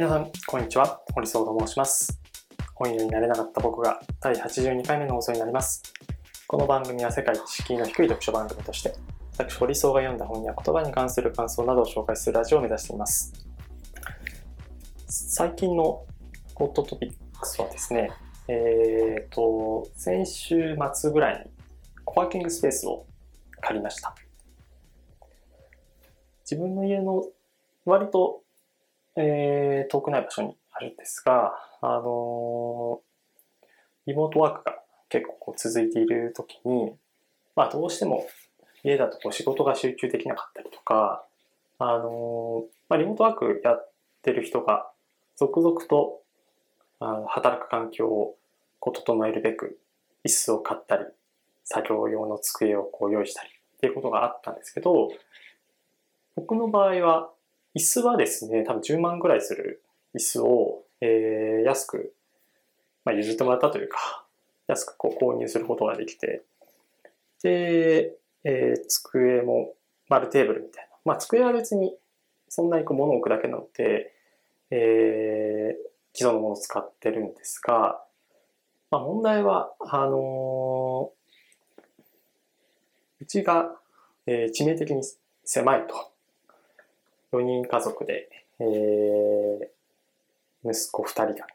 皆さん、こんにちは。堀総と申します。本屋になれなかった僕が第82回目の放送になります。この番組は世界一敷居の低い読書番組として、私、堀総が読んだ本や言葉に関する感想などを紹介するラジオを目指しています。最近のホットトピックスはですね、えーと、先週末ぐらいにコワーキングスペースを借りました。自分の家の割と、えー、遠くない場所にあるんですが、あのリモートワークが結構こう続いている時に、まあどうしても家だとこう仕事が集中できなかったりとか、あのまあリモートワークやってる人が続々とあの働く環境をこう整えるべく椅子を買ったり、作業用の机をこう用意したりっていうことがあったんですけど、僕の場合は椅子はですね、多分10万ぐらいする椅子を、えー安く、まあ、譲ってもらったというか、安くこう購入することができて、で、えー机も丸テーブルみたいな。まあ、机は別にそんなにこう物を置くだけなので、えー既存のものを使ってるんですが、まあ、問題は、あのーうちが、えー致命的に狭いと。4人家族で、えー息子2人が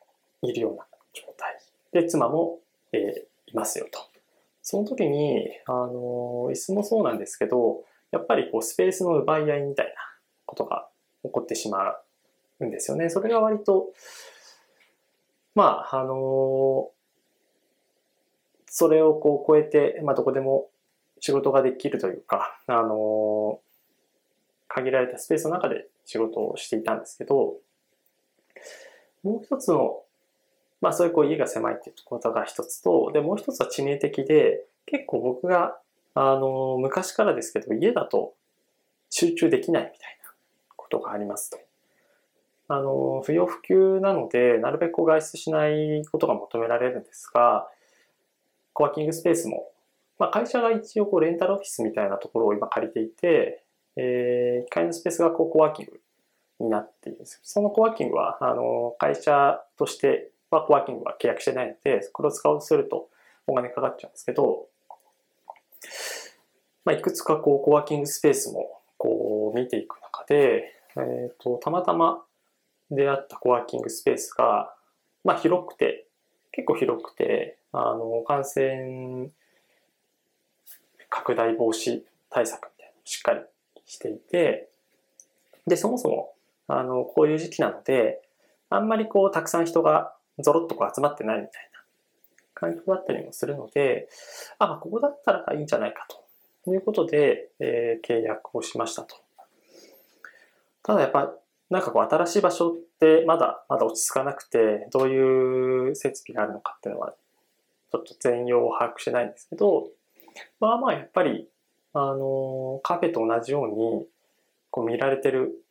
いるような状態。で、妻も、えーいますよと。その時に、あの椅子もそうなんですけど、やっぱりこうスペースの奪い合いみたいなことが起こってしまうんですよね。それが割と、まあ、あのそれをこう超えて、まあ、どこでも仕事ができるというか、あの限られたスペースの中で仕事をしていたんですけど、もう一つの、まあそういうこう家が狭いっていうことが一つと、で、もう一つは致命的で、結構僕が、あの、昔からですけど、家だと集中できないみたいなことがありますと。あの、不要不急なので、なるべく外出しないことが求められるんですが、コワーキングスペースも、まあ会社が一応こうレンタルオフィスみたいなところを今借りていて、えー、1階のスペースがこうコワーキングになっているんです。そのコワーキングは、あの、会社としてはコワーキングは契約してないので、これを使おうとするとお金かかっちゃうんですけど、まあ、いくつかこう、コワーキングスペースもこう、見ていく中で、えっ、と、たまたま出会ったコワーキングスペースが、まあ、広くて、結構広くて、あの、感染拡大防止対策みたいなのをしっかりしていて、で、そもそも、あの、こういう時期なので、あんまりこう、たくさん人がゾロッとこう集まってないみたいな環境だったりもするので、あ、ここだったらいいんじゃないかということで、えー契約をしましたと。ただやっぱ、なんかこう、新しい場所ってまだ、まだ落ち着かなくて、どういう設備があるのかっていうのは、ちょっと全容を把握してないんですけど、まあまあやっぱり、あの、カフェと同じように、こう見られてる、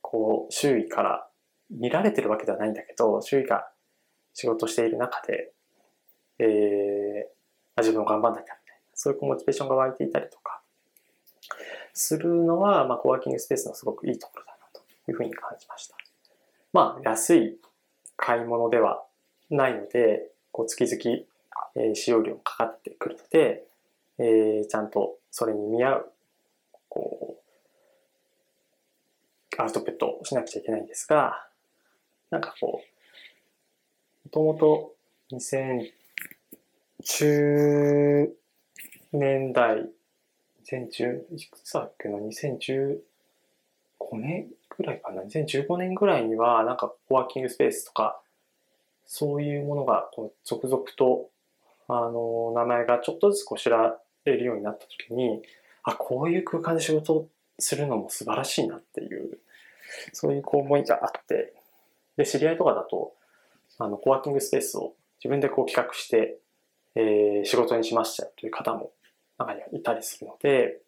こう、周囲から、見られてるわけではないんだけど、周囲が仕事している中で、えー、あ自分も頑張んなきゃみたいな、そういうこうモチベーションが湧いていたりとか、するのは、まあ、コワーキングスペースのすごくいいところだなというふうに感じました。まあ、安い買い物ではないので、こう月々、えー使用料もかかってくるので、えーちゃんとそれに見合う、こう、アウトプットをしなくちゃいけないんですが、なんかこう、もともと2010年代、2010、いくつだっけな、2015年ぐらいかな、2015年ぐらいには、なんかワーキングスペースとか、そういうものがこう続々と、あの、名前がちょっとずつこう知られるようになった時に、あ、こういう空間で仕事をするのも素晴らしいなっていう、そういうこう思いがあって、で、知り合いとかだと、あの、コワーキングスペースを自分でこう企画して、えー仕事にしましたという方も中にはいたりするので、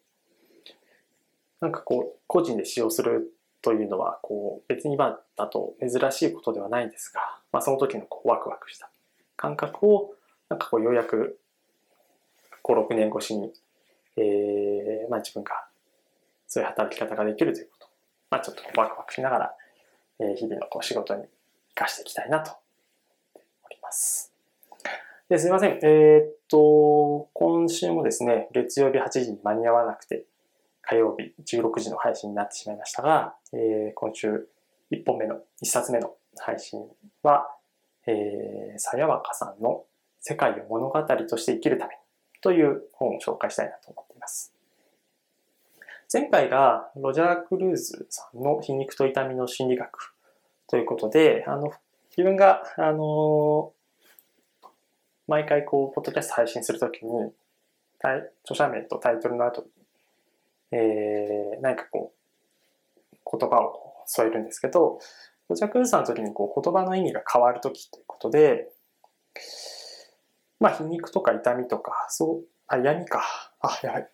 なんかこう、個人で使用するというのは、こう、別に今だと珍しいことではないんですが、まあその時のこうワクワクした感覚を、なんかこうようやく5、6年越しに、えーまあ自分がそういう働き方ができるということ。まあちょっとワクワクしながらえ日々のこう仕事に活かしていきたいなと思っております。ですいません。えー、っと、今週もですね、月曜日8時に間に合わなくて、火曜日16時の配信になってしまいましたが、えー、今週1本目の、1冊目の配信は、えー、さやわかさんの世界を物語として生きるためにという本を紹介したいなと思っています。前回がロジャー・クルーズさんの皮肉と痛みの心理学ということで、あの、自分が、あの、毎回こう、ポッドキャスト配信するときに、著者名とタイトルの後に、えー、何かこう、言葉を添えるんですけど、ロジャー・クルーズさんの時にこう、言葉の意味が変わるときということで、まあ、皮肉とか痛みとか、そう、あ、闇か。あ、やばい。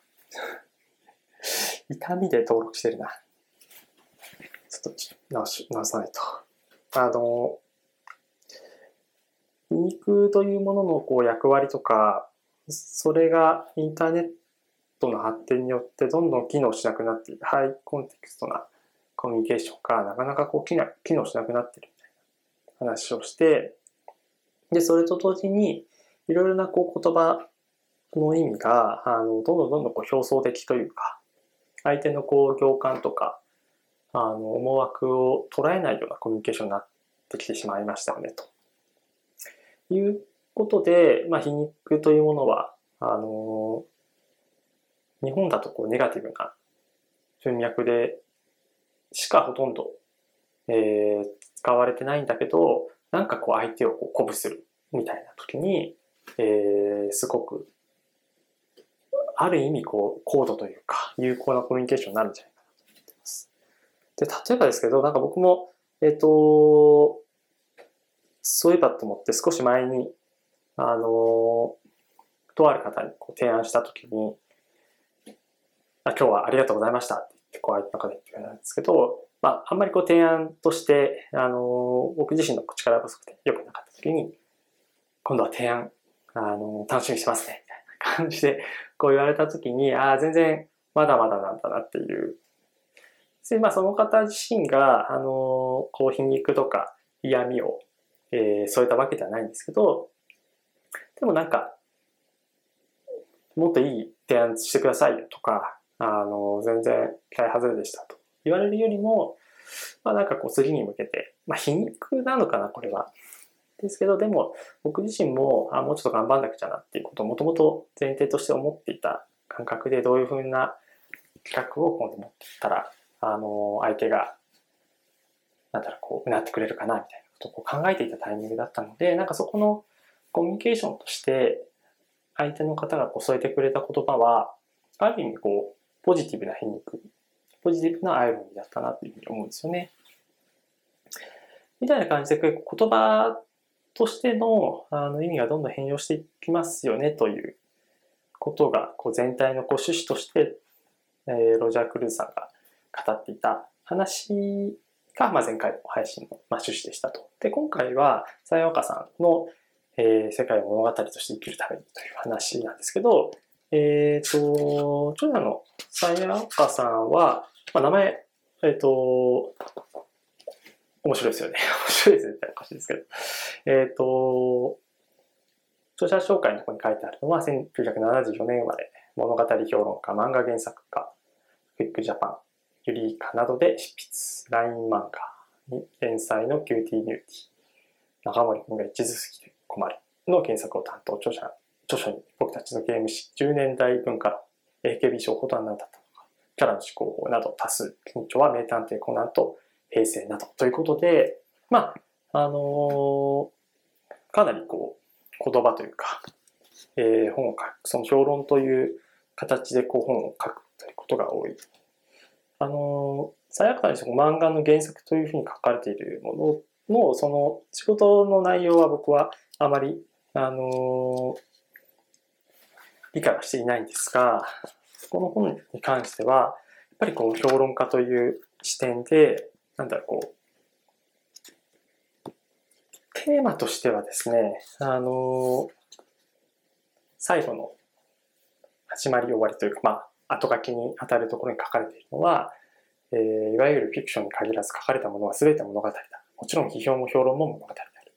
痛みで登録してるな。ちょっと直し、直さないと。あの、皮肉というもののこう役割とか、それがインターネットの発展によってどんどん機能しなくなっている。ハイコンテクストなコミュニケーションがなかなかこう機能しなくなっているみたいな話をして、で、それと同時に、いろいろなこう言葉の意味が、あの、どんどんどんどんこう表層的というか、相手のこう行間とか、あの、思惑を捉えないようなコミュニケーションになってきてしまいましたよね、と。いうことで、まあ、皮肉というものは、あの、日本だとこうネガティブな文脈でしかほとんど、えー、使われてないんだけど、なんかこう相手をこう鼓舞するみたいな時に、えー、すごく、ある意味こう、高度というか、有効なコミュニケーションになるんじゃないかなと思ってます。で、例えばですけど、なんか僕も、えっ、ー、と、そういえばと思って少し前に、あの、とある方にこう提案したときに、あ今日はありがとうございましたって言って、こう相手の方に言ってくれたんですけど、まあ、あんまりこう提案として、あの、僕自身の力不足で良くなかったときに、今度は提案あの、楽しみにしてますね、みたいな感じで、こう言われたときに、ああ、全然まだまだなんだなっていう。で、まあその方自身が、あの、こう皮肉とか嫌味を、えー、添えたわけではないんですけど、でもなんか、もっといい提案してくださいよとか、あの、全然期待外れでしたと言われるよりも、まあなんかこう次に向けて、まあ皮肉なのかな、これは。ですけど、でも僕自身もあもうちょっと頑張んなくちゃなっていうことをもともと前提として思っていた感覚でどういうふうな企画を今度持ってったら、あの、相手が、なんだろう、こう、うなってくれるかなみたいなことを考えていたタイミングだったので、なんかそこのコミュニケーションとして相手の方がこう添えてくれた言葉は、ある意味こう、ポジティブな皮肉、ポジティブなアイロニーだったなというふうに思うんですよね。みたいな感じで言葉としてのあの意味がどんどん変容していきますよねということがこう全体のこう趣旨として、えー、ロジャー・クルーズさんが語っていた話が、まあ、前回の配信の、まあ、趣旨でしたと。で、今回は、さやおかさんの、えー、世界を物語として生きるためにという話なんですけど、えっ、ー、と、著者のさやおかさんは、まあ、名前、えっ、ー、と、面白いですよね。面白いですねっておかしいですけど。えっ、ー、と、著者紹介のところに書いてあるのは、1974年生まれ、物語評論家、漫画原作家、クイックジャパン、ユリイカなどで執筆、ライン漫画に連載のキューティーミューティー、永守くんが一途すぎて困るの原作を担当、著者、著書に僕たちのゲーム史、10年代文化の AKB 賞ことは何だったのか、キャラの思考法など多数、近著は名探偵コナンと平成などということで、まあ、あのー、かなりこう、言葉というか、えー、本を書く、その評論という形でこう本を書くということが多い。あのー、さやかにして漫画の原作というふうに書かれているものの、その仕事の内容は僕はあまり、あのー、理解はしていないんですが、この本に関しては、やっぱりこう評論家という視点で、なんだろう、こう、テーマとしてはですね、あの、最後の始まり終わりというか、まあ、後書きに当たるところに書かれているのは、えー、いわゆるフィクションに限らず書かれたものは全て物語だ。もちろん批評も評論も物語である。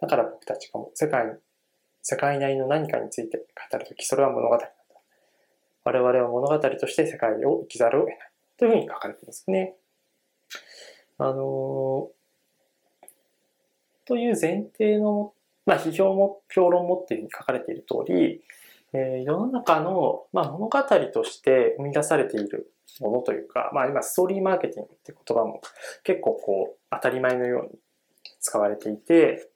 だから僕たちが世界、世界内の何かについて語るとき、それは物語なんだ。我々は物語として世界を生きざるを得ない。というふうに書かれていますね。あの、という前提の、まあ、批評も評論もっていうふうに書かれている通り、えー、世の中の、まあ、物語として生み出されているものというか、まあ今ストーリーマーケティングって言葉も結構こう当たり前のように使われていて、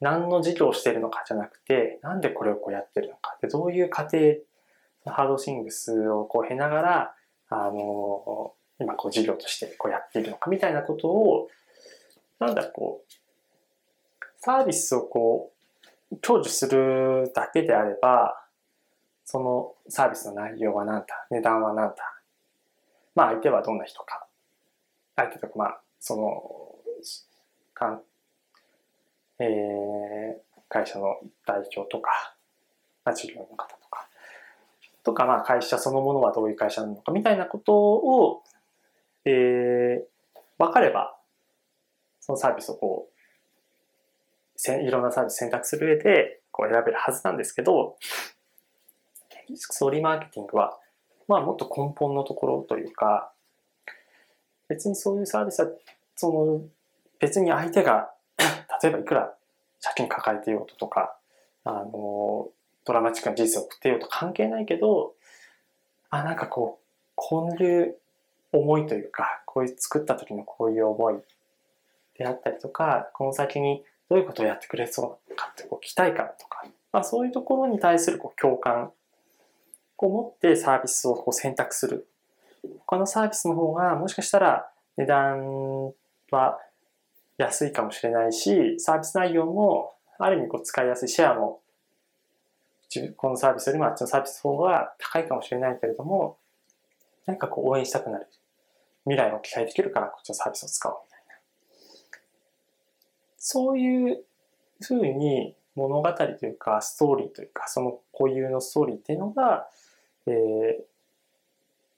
何の事業をしているのかじゃなくて、なんでこれをこうやってるのか、でどういう過程、ハードシングスをこう経ながら、あの、今こう事業としてこうやっているのかみたいなことを、なんだ、こう、サービスをこう、享受するだけであれば、そのサービスの内容は何だ、値段は何だ、まあ相手はどんな人か、相手とかまあ、その、かんえー、会社の代表とか、まあ、従業の方とか、とか、まあ会社そのものはどういう会社なのかみたいなことを、えー、分かれば、そのサービスをこう、せいろんなサービス選択する上で、こう選べるはずなんですけど、ストーリーマーケティングは、まあもっと根本のところというか、別にそういうサービスは、その、別に相手が、例えばいくら借金抱えてようととか、あの、ドラマチックな人生を送ってようと関係ないけど、あ、なんかこう、こういう思いというか、こういう作った時のこういう思いであったりとか、この先にどういうことをやってくれそうかってこう期待感とか、まあそういうところに対するこう共感を持ってサービスをこう選択する。他のサービスの方がもしかしたら値段は安いかもしれないし、サービス内容もある意味こう使いやすいシェアもこのサービスよりもあっちのサービスの方が高いかもしれないけれども、何かこう応援したくなる。未来を期待できるからこっちのサービスを使おうみたいな。そういうふうに物語というかストーリーというかその固有のストーリーっていうのがえー、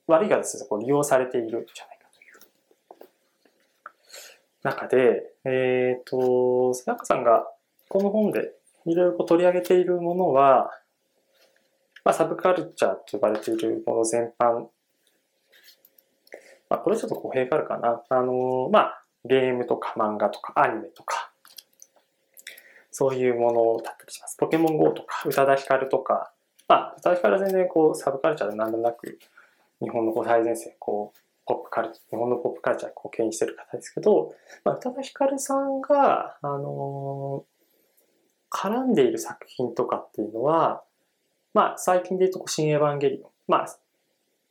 悪いがですね、こう利用されているんじゃないかという中で、えっ、ー、と、背中さんがこの本でいろいろ取り上げているものは、まあ、サブカルチャーと呼ばれているもの全般、まあ、これちょっと語弊があるかな。あの、まあ、ゲームとか漫画とかアニメとか、そういうものだったりします。ポケモン GO とか、宇多田ヒカルとか、まあ、最初から全然こう、サブカルチャーで何でもなく、日本のこう最前線、こう、ポップカルチャー、日本のポップカルチャーをこう牽引してる方ですけど、まあ、宇多田ヒカルさんが、あのー、絡んでいる作品とかっていうのは、まあ、最近で言うと、新エヴァンゲリオン。まあ、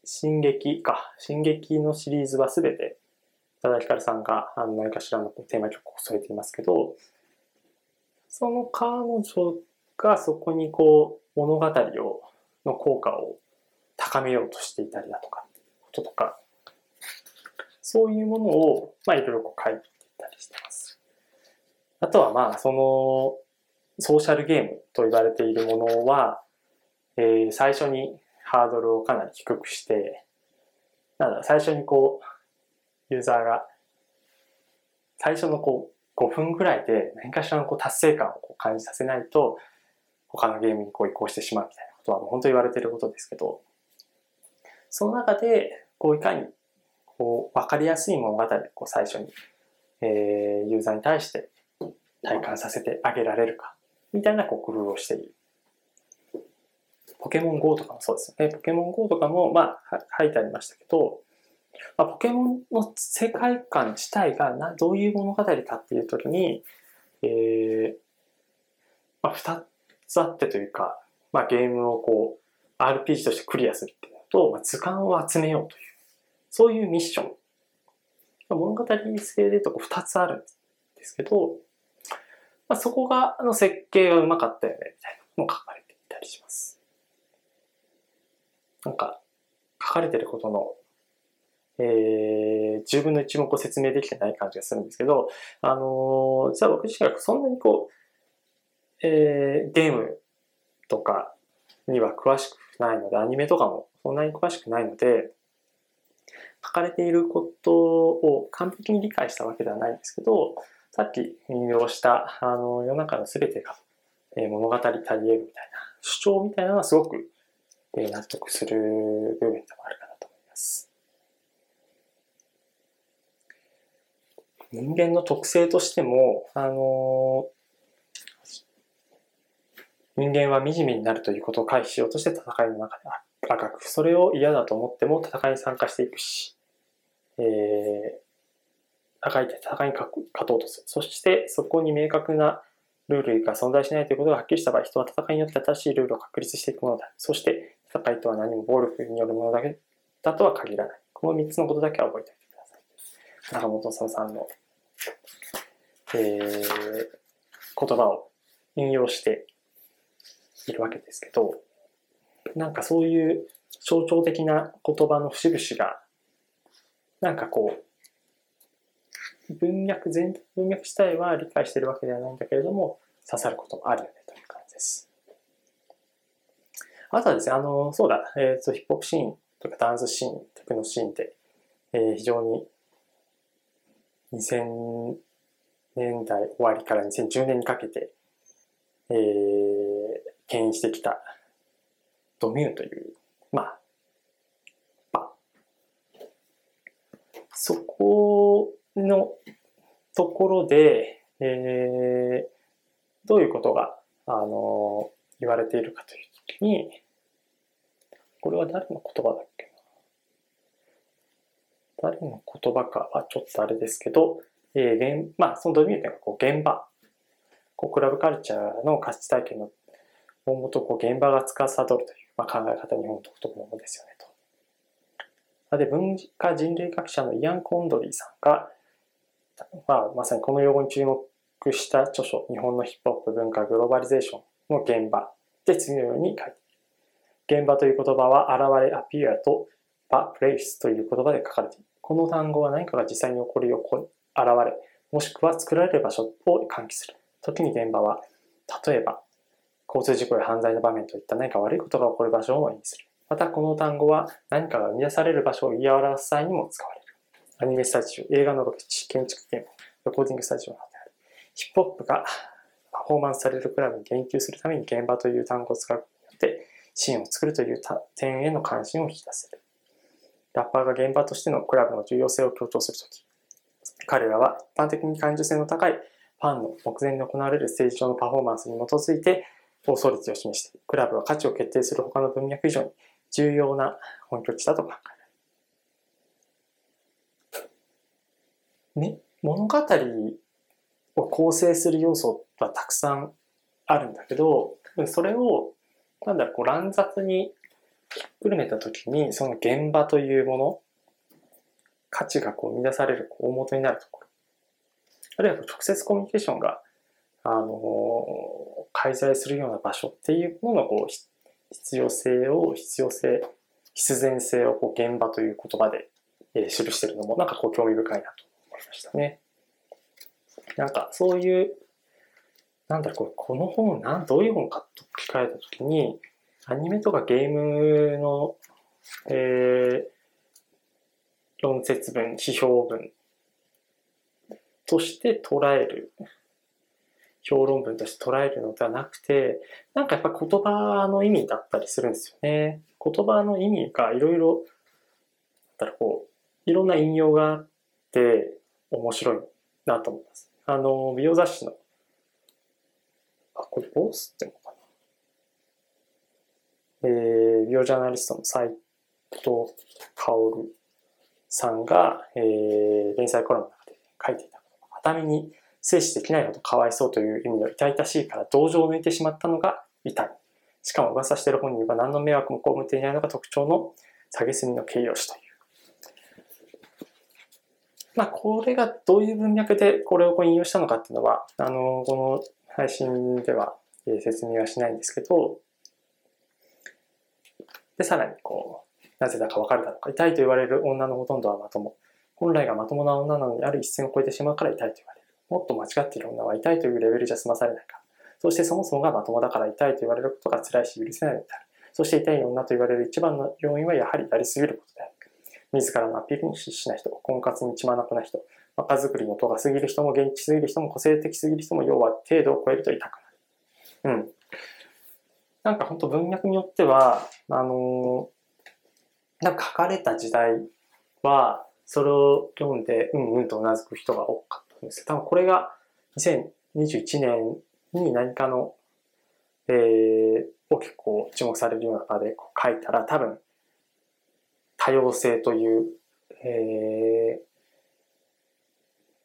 進撃か。進撃のシリーズはすべて、宇多田ヒカルさんがあの何かしらのテーマ曲を添えていますけど、その彼女がそこにこう、物語をの効果を高めようとしていたりだとかこととかそういうものをまあいろいろこう書いていたりしてます。あとはまあそのソーシャルゲームと言われているものは、えー、最初にハードルをかなり低くしてなんだ最初にこうユーザーが最初のこう5分ぐらいで何かしらのこう達成感をこう感じさせないと他のゲームにこう移行してしまうみたいなことはもう本当に言われてることですけど、その中で、こういかに、こう、わかりやすい物語をこう最初に、え、ユーザーに対して体感させてあげられるか、みたいなこう工夫をしている。ポケモン GO とかもそうですよね。ポケモン GO とかも、まあ、書いてありましたけど、まあ、ポケモンの世界観自体がなどういう物語かっていうときに、えーまあ、二つあってというか、まあ、ゲームをこう RPG としてクリアするっていうのと、まあ、図鑑を集めようというそういうミッション物語性で言うと2つあるんですけど、まあ、そこがあの設計がうまかったよねみたいなのも書かれていたりしますなんか書かれてることのえー、10分の1もこう説明できてない感じがするんですけど、あのー、実は僕自身がそんなにこう、えー、ゲームとかには詳しくないので、アニメとかもそんなに詳しくないので、書かれていることを完璧に理解したわけではないんですけど、さっき引用した、あの、世の中の全てが、え物語足り得るみたいな主張みたいなのはすごく、え納得する部分でもあるかなと思います。人間の特性としても、あの人間は惨めになるということを回避しようとして戦いの中で赤く、それを嫌だと思っても戦いに参加していくし、えー、戦いで戦いに勝とうとする。そしてそこに明確なルールが存在しないということがはっきりした場合、人は戦いによって正しいルールを確立していくものだ。そして戦いとは何も暴力によるものだけだとは限らない。この3つのことだけは覚えておいてください。中本さんの、えー、言葉を引用しているわけですけど、なんかそういう象徴的な言葉の節々が、なんかこう、文脈全、文脈自体は理解しているわけではないんだけれども、刺さることもあるよねという感じです。あとはですね、あの、そうだ、えっ、ー、と、ヒップホップシーンとかダンスシーン、テクノシーンって、えー、非常に2000年代終わりから2010年にかけて、えー、牽引してきたドミューという、まあ、まあ、そこのところで、えー、どういうことが、あの、言われているかというに、これは誰の言葉だっけな？誰の言葉かはちょっとあれですけど、えー、まあ、そのドミューというのはこう現場、こうクラブカルチャーの価値体験の大元こう現場が司るというまあ、考え方日本独特のものですよねと。で、文化人類学者のイアン・コンドリーさんが、まあ、まさにこの用語に注目した著書、日本のヒップホップ文化グローバリゼーションの現場。で次のように書いている。現場という言葉は現れ、アピアと場、プレイスという言葉で書かれている。この単語は何かが実際に起こり、現れ、もしくは作られる場所を喚起する。時に現場は、例えば、交通事故や犯罪の場面といった何か悪いことが起こる場所を意味する。また、この単語は何かが生み出される場所を言い表す際にも使われる。アニメスタジオ、映画のロケ地、建築現場、レコーディングスタジオなどである。ヒップホップがパフォーマンスされるクラブに言及するために現場という単語を使うことによってシーンを作るという点への関心を引き出せる。ラッパーが現場としてのクラブの重要性を強調するとき、彼らは一般的に感受性の高いファンの目前に行われるステージ上のパフォーマンスに基づいて放送率を示して、クラブは価値を決定する他の文脈以上に重要な本拠地だと考えられる。ね、物語を構成する要素はたくさんあるんだけど、それを、なんだろう、こう乱雑にひっくるめたときに、その現場というもの、価値がこう生み出される大元になるところ。あるいは直接コミュニケーションがあの、介在するような場所っていうもののこう必要性を、必要性、必然性をこう現場という言葉で、えー、記してるのもなんかこう興味深いなと思いましたね。なんかそういう、なんだろう、この本なんどういう本かと聞かれたときに、アニメとかゲームの、えー、論説文、批評文として捉える評論文として捉えるのではなくて、なんかやっぱ言葉の意味だったりするんですよね。言葉の意味がいろいろ、だらこう、いろんな引用があって面白いなと思います。あの、美容雑誌の、これボスってのかな。えー、美容ジャーナリストの斎藤薫さんが、えー、連載コラムの中で書いていた。熱海に制止できないのとかわいそうという意味の痛々しいから同情を抜いてしまったのが痛い。しかも噂している本人は何の迷惑も被っていないのが特徴の下げすみの形容詞という。まあ、これがどういう文脈でこれを引用したのかっていうのは、あの、この配信では説明はしないんですけど、で、さらにこう、なぜだかわかるだとか、痛いと言われる女のほとんどはまとも。本来がまともな女なのにある一線を越えてしまうから痛いと言われる。もっと間違っている女は痛いというレベルじゃ済まされないか。そしてそもそもがまともだから痛いと言われることが辛いし許せないのである。そして痛い女と言われる一番の要因はやはりやりすぎることである。自らのアピールに必死な人、婚活に血まなくな人、若作りのとが過ぎる人も元気すぎる人も個性的すぎる人も要は程度を超えると痛くなる。うん。なんか本当文脈によっては、あのー、なんか書かれた時代は、それを読んで、うんうんとうなずく人が多かったんですけど多分これが2021年に何かの、えー、を結構注目されるような中でこう書いたら、多分、多様性という、えー、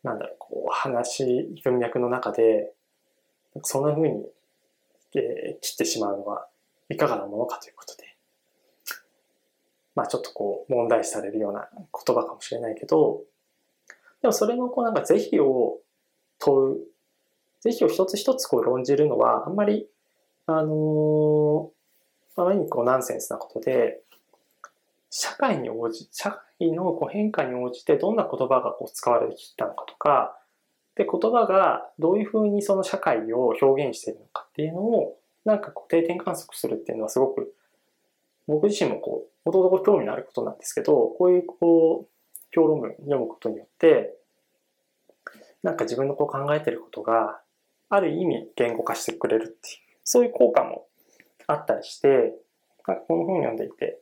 なんだろう、こう、話、文脈の中で、そんな風に、えー、切ってしまうのはいかがなものかということで、まあちょっとこう、問題視されるような言葉かもしれないけど、でもそれのこうなんか是非を問う、是非を一つ一つこう論じるのは、あんまり、あのー、あまりにこうナンセンスなことで、社会に応じ、社会のこう変化に応じてどんな言葉がこう使われてきたのかとか、で、言葉がどういうふうにその社会を表現しているのかっていうのを、なんかこう定点観測するっていうのはすごく、僕自身もこう、もともと興味のあることなんですけど、こういうこう、評論文読むことによって、なんか自分のこう考えていることが、ある意味言語化してくれるっていう、そういう効果もあったりして、なんかこの本を読んでいて、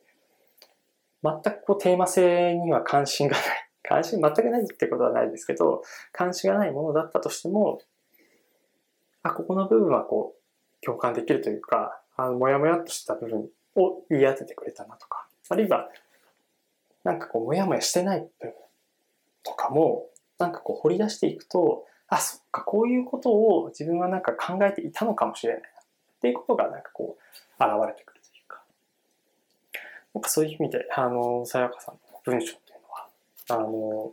全くこうテーマ性には関心がない。関心全くないってことはないですけど、関心がないものだったとしても、あ、ここの部分はこう、共感できるというか、あの、もやもやっとした部分を言い当ててくれたなとか、あるいは、なんかこう、もやもやしてない部分とかも、なんかこう、掘り出していくと、あ、そっか、こういうことを自分はなんか考えていたのかもしれないな。っていうことがなんかこう、現れてくる。なんかそういう意味で、あの、さやかさんの文章っていうのは、あの、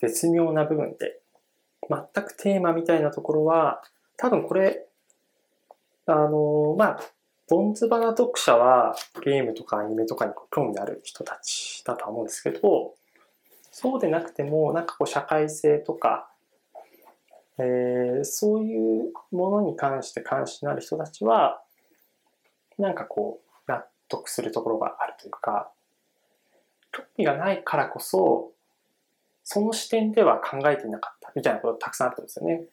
絶妙な部分で、全くテーマみたいなところは、多分これ、あの、まあ、ボンズバナ読者はゲームとかアニメとかに興味ある人たちだとは思うんですけど、そうでなくても、なんかこう社会性とか、えー、そういうものに関して関心のある人たちは、なんかこう、得するところがあるというか、興味がないからこそ、その視点では考えていなかったみたいなことたくさんあるんですよね。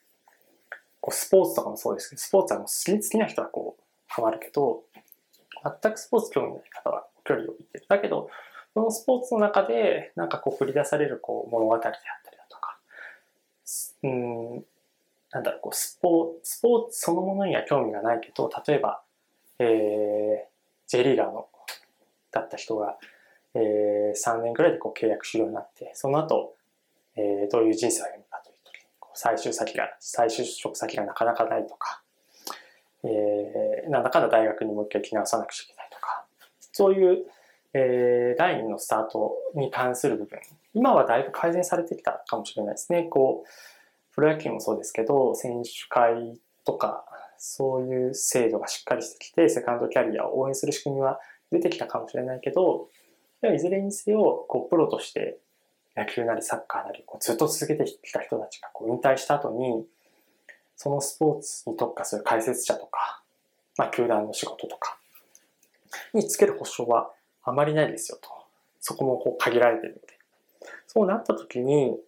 こうスポーツとかもそうですけど、スポーツはもう好きな人はこう、ハマるけど、全くスポーツ興味ない方は距離を置いてる。だけど、そのスポーツの中で、なんかこう繰り出されるこう物語であったりだとか、うん、なんだろう、こうスポーツ、スポーツそのものには興味がないけど、例えば、えー、J リーガーのだった人が、えー、3年ぐらいでこう契約終了になって、その後、えー、どういう人生を歩むかという時に、最終先が、再就職先がなかなかないとか、えー、なんだかんだ大学にもう一回来直さなくちゃいけないとか、そういう、えー、第二のスタートに関する部分、今はだいぶ改善されてきたかもしれないですね。こう、プロ野球もそうですけど、選手会とか、そういう制度がしっかりしてきて、セカンドキャリアを応援する仕組みは出てきたかもしれないけど、いずれにせよ、こう、プロとして野球なりサッカーなり、こうずっと続けてきた人たちがこう引退した後に、そのスポーツに特化する解説者とか、まあ、球団の仕事とかにつける保証はあまりないですよと。そこもこう限られてるので。そうなった時に、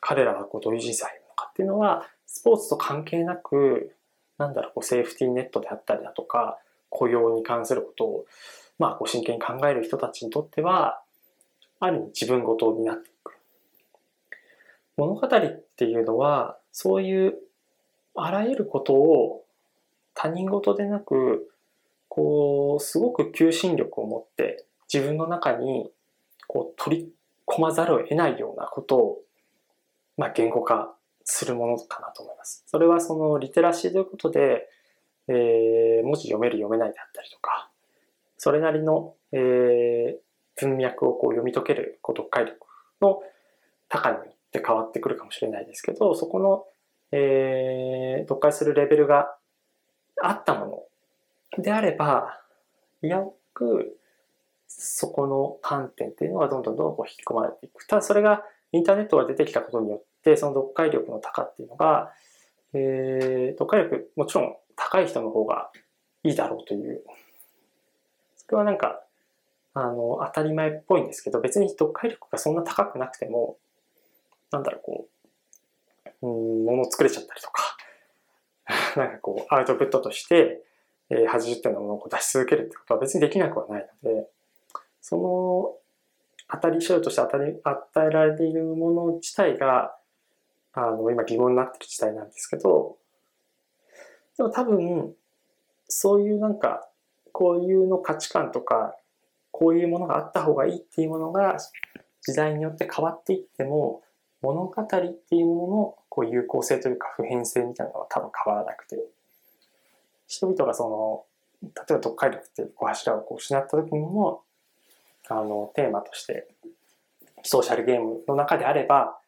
彼らはこうどういう人生を歩むのかっていうのは、スポーツと関係なく、なんだろう、こうセーフティーネットであったりだとか、雇用に関することを、まあ、こう真剣に考える人たちにとっては、ある意味自分ごとになっていく。物語っていうのは、そういうあらゆることを他人事でなく、こう、すごく求心力を持って自分の中にこう取り込まざるを得ないようなことを、まあ、言語化するものかなと思います。それはそのリテラシーということで、えー、文字読める読めないであったりとか、それなりの、えー、文脈をこう読み解けるこう読解力の高によって変わってくるかもしれないですけど、そこの、えー、読解するレベルがあったものであれば、やくそこの観点っていうのはどんどんどんどんこう引き込まれていく。ただそれがインターネットが出てきたことによっ、その読解力の高っていうのが、えー、読解力、もちろん高い人の方がいいだろうという、それはなんか、あの、当たり前っぽいんですけど、別に読解力がそんな高くなくても、なんだろう、こう、うん、ものを作れちゃったりとか、なんかこう、アウトプットとして、えー、80点のものを出し続けるってことは別にできなくはないので、その、当たり、賞として当たり、与えられているもの自体が、あの、今疑問になってる時代なんですけど、でも多分、そういうなんか、こういうの価値観とか、こういうものがあった方がいいっていうものが時代によって変わっていっても、物語っていうもののこう有効性というか普遍性みたいなのは多分変わらなくて、人々がその、例えば読解力っていう柱をこう失った時にも、あの、テーマとして、ソーシャルゲームの中であれば、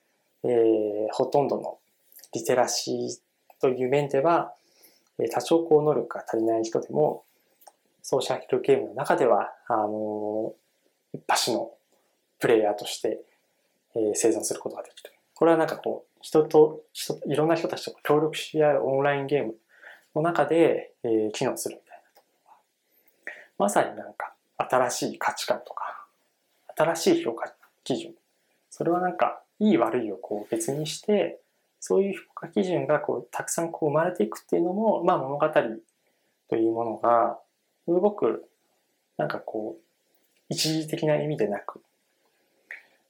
えー、ほとんどのリテラシーという面では、え多少こう能力が足りない人でも、ソーシャルゲームの中では、あの、一発のプレイヤーとして、えー、生存することができる。これはなんかこう、人と人、いろんな人たちと協力し合うオンラインゲームの中で、えー、機能するみたいなところは、まさになんか新しい価値観とか、新しい評価基準。それはなんか、いい悪いをこう別にして、そういう評価基準がこうたくさんこう生まれていくっていうのも、まあ物語というものが、すごく、なんかこう、一時的な意味でなく、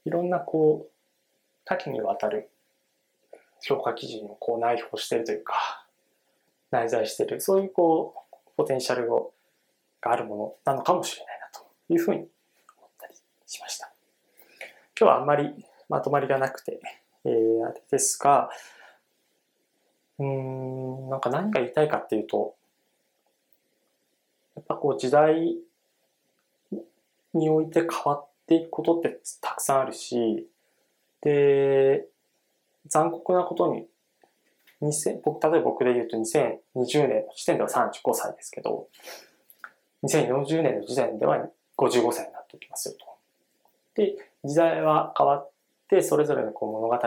いろんなこう、多岐にわたる評価基準をこう内包してるというか、内在してる、そういうこう、ポテンシャルがあるものなのかもしれないなというふうに思ったりしました。今日はあんまりまとまりがなくて、えー、あれですが、うん、なんか何が言いたいかっていうと、やっぱこう時代において変わっていくことってたくさんあるし、で、残酷なことに、僕、例えば僕で言うと2020年の時点では35歳ですけど、2040年の時点では55歳になっていきますよと。で、時代は変わっ、それぞれのこう物語の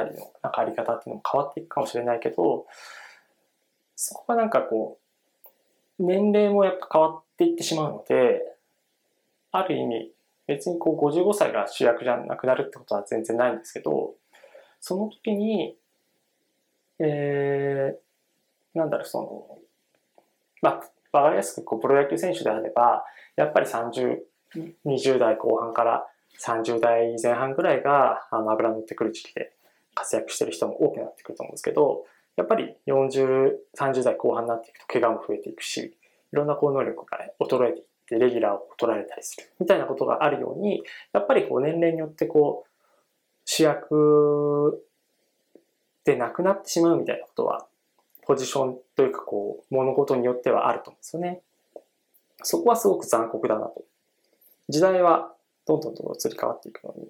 なんかあり方っていうのも変わっていくかもしれないけど、そこがなんかこう、年齢もやっぱ変わっていってしまうので、ある意味、別にこう55歳が主役じゃなくなるってことは全然ないんですけど、その時に、えー、なんだろう、その、まあ、わかりやすくこうプロ野球選手であれば、やっぱり30、20代後半から30代前半ぐらいがあの油乗ってくる時期で活躍してる人も多くなってくると思うんですけど、やっぱり40、30代後半になっていくと怪我も増えていくし、いろんなこう能力が衰えていってレギュラーを取られたりするみたいなことがあるように、やっぱりこう年齢によってこう主役でなくなってしまうみたいなことは、ポジションというかこう、物事によってはあると思うんですよね。そこはすごく残酷だなと。時代はどんどんどんどん移り変わっていくのに、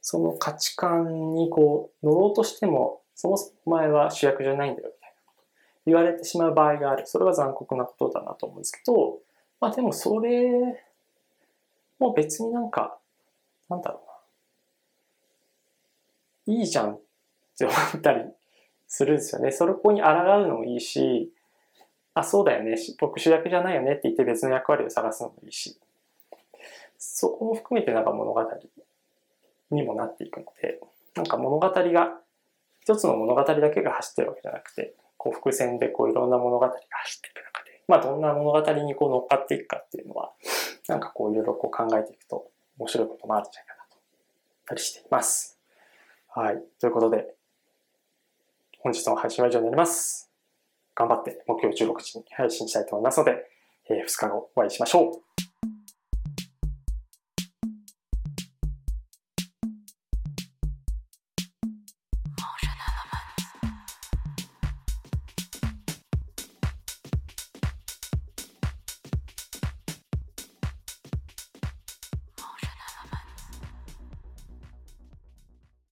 その価値観にこう乗ろうとしても、その前は主役じゃないんだよみたいなこと言われてしまう場合がある。それは残酷なことだなと思うんですけど、まあでもそれも別になんか、なんだろうな。いいじゃんって思ったりするんですよね。それこに抗うのもいいし、あ、そうだよね。僕主役じゃないよねって言って別の役割を探すのもいいし。そこも含めてなんか物語にもなっていくので、なんか物語が、一つの物語だけが走ってるわけじゃなくて、こう伏線でこういろんな物語が走っていく中で、まあどんな物語にこう乗っかっていくかっていうのは、なんかこういろいろこう考えていくと面白いこともあるんじゃないかなと、たりしています。はい。ということで、本日の配信は以上になります。頑張って目標16時に配信したいと思いますので、えー、2日後お会いしましょう。